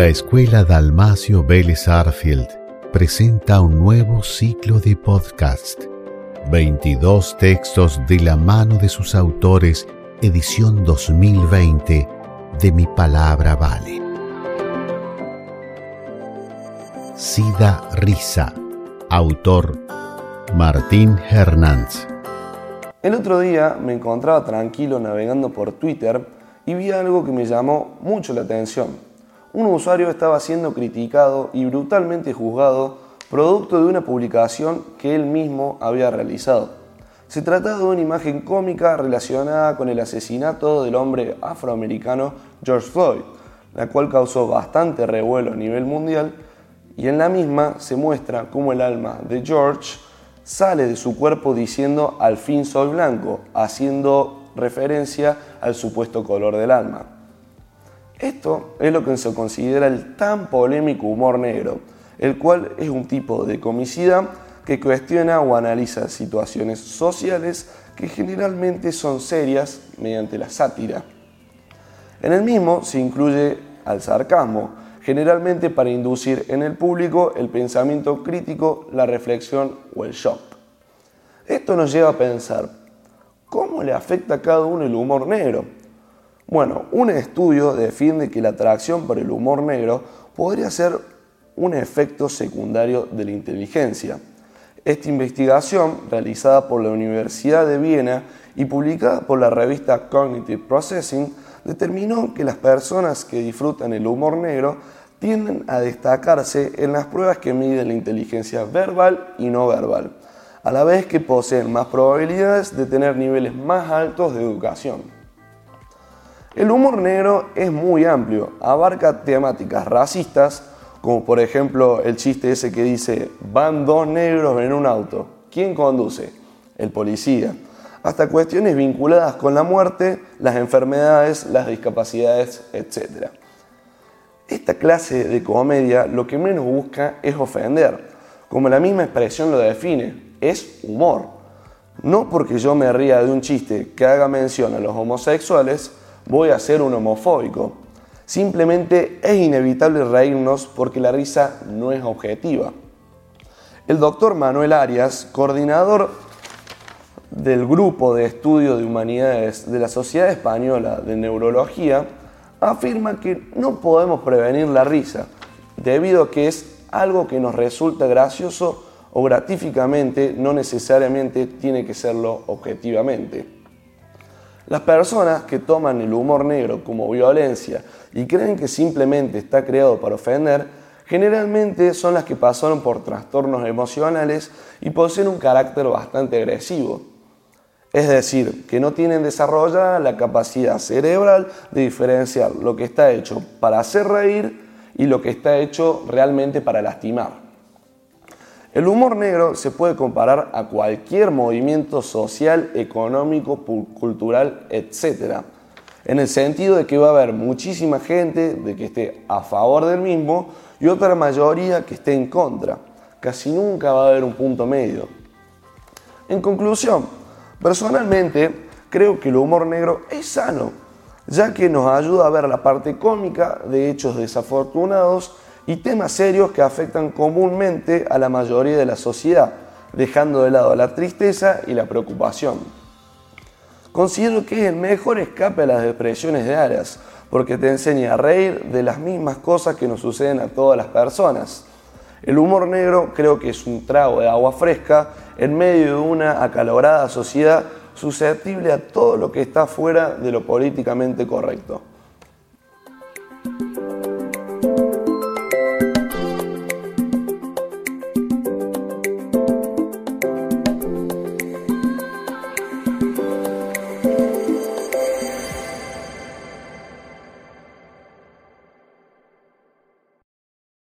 La Escuela Dalmacio Vélez Arfield presenta un nuevo ciclo de podcast. 22 textos de la mano de sus autores, edición 2020 de Mi Palabra Vale. Sida Risa, autor Martín Hernández. El otro día me encontraba tranquilo navegando por Twitter y vi algo que me llamó mucho la atención un usuario estaba siendo criticado y brutalmente juzgado producto de una publicación que él mismo había realizado. Se trata de una imagen cómica relacionada con el asesinato del hombre afroamericano George Floyd, la cual causó bastante revuelo a nivel mundial y en la misma se muestra cómo el alma de George sale de su cuerpo diciendo al fin soy blanco, haciendo referencia al supuesto color del alma. Esto es lo que se considera el tan polémico humor negro, el cual es un tipo de comicidad que cuestiona o analiza situaciones sociales que generalmente son serias mediante la sátira. En el mismo se incluye al sarcasmo, generalmente para inducir en el público el pensamiento crítico, la reflexión o el shock. Esto nos lleva a pensar, ¿cómo le afecta a cada uno el humor negro? Bueno, un estudio defiende que la atracción por el humor negro podría ser un efecto secundario de la inteligencia. Esta investigación, realizada por la Universidad de Viena y publicada por la revista Cognitive Processing, determinó que las personas que disfrutan el humor negro tienden a destacarse en las pruebas que miden la inteligencia verbal y no verbal, a la vez que poseen más probabilidades de tener niveles más altos de educación. El humor negro es muy amplio, abarca temáticas racistas, como por ejemplo el chiste ese que dice, van dos negros en un auto, ¿quién conduce? El policía. Hasta cuestiones vinculadas con la muerte, las enfermedades, las discapacidades, etc. Esta clase de comedia lo que menos busca es ofender, como la misma expresión lo define, es humor. No porque yo me ría de un chiste que haga mención a los homosexuales, voy a ser un homofóbico. Simplemente es inevitable reírnos porque la risa no es objetiva. El doctor Manuel Arias, coordinador del Grupo de Estudio de Humanidades de la Sociedad Española de Neurología, afirma que no podemos prevenir la risa, debido a que es algo que nos resulta gracioso o gratíficamente, no necesariamente tiene que serlo objetivamente. Las personas que toman el humor negro como violencia y creen que simplemente está creado para ofender, generalmente son las que pasaron por trastornos emocionales y poseen un carácter bastante agresivo. Es decir, que no tienen desarrollada la capacidad cerebral de diferenciar lo que está hecho para hacer reír y lo que está hecho realmente para lastimar. El humor negro se puede comparar a cualquier movimiento social, económico, cultural, etc. En el sentido de que va a haber muchísima gente de que esté a favor del mismo y otra mayoría que esté en contra. Casi nunca va a haber un punto medio. En conclusión, personalmente creo que el humor negro es sano, ya que nos ayuda a ver la parte cómica de hechos desafortunados y temas serios que afectan comúnmente a la mayoría de la sociedad, dejando de lado la tristeza y la preocupación. Considero que es el mejor escape a las depresiones de áreas, porque te enseña a reír de las mismas cosas que nos suceden a todas las personas. El humor negro creo que es un trago de agua fresca en medio de una acalorada sociedad susceptible a todo lo que está fuera de lo políticamente correcto.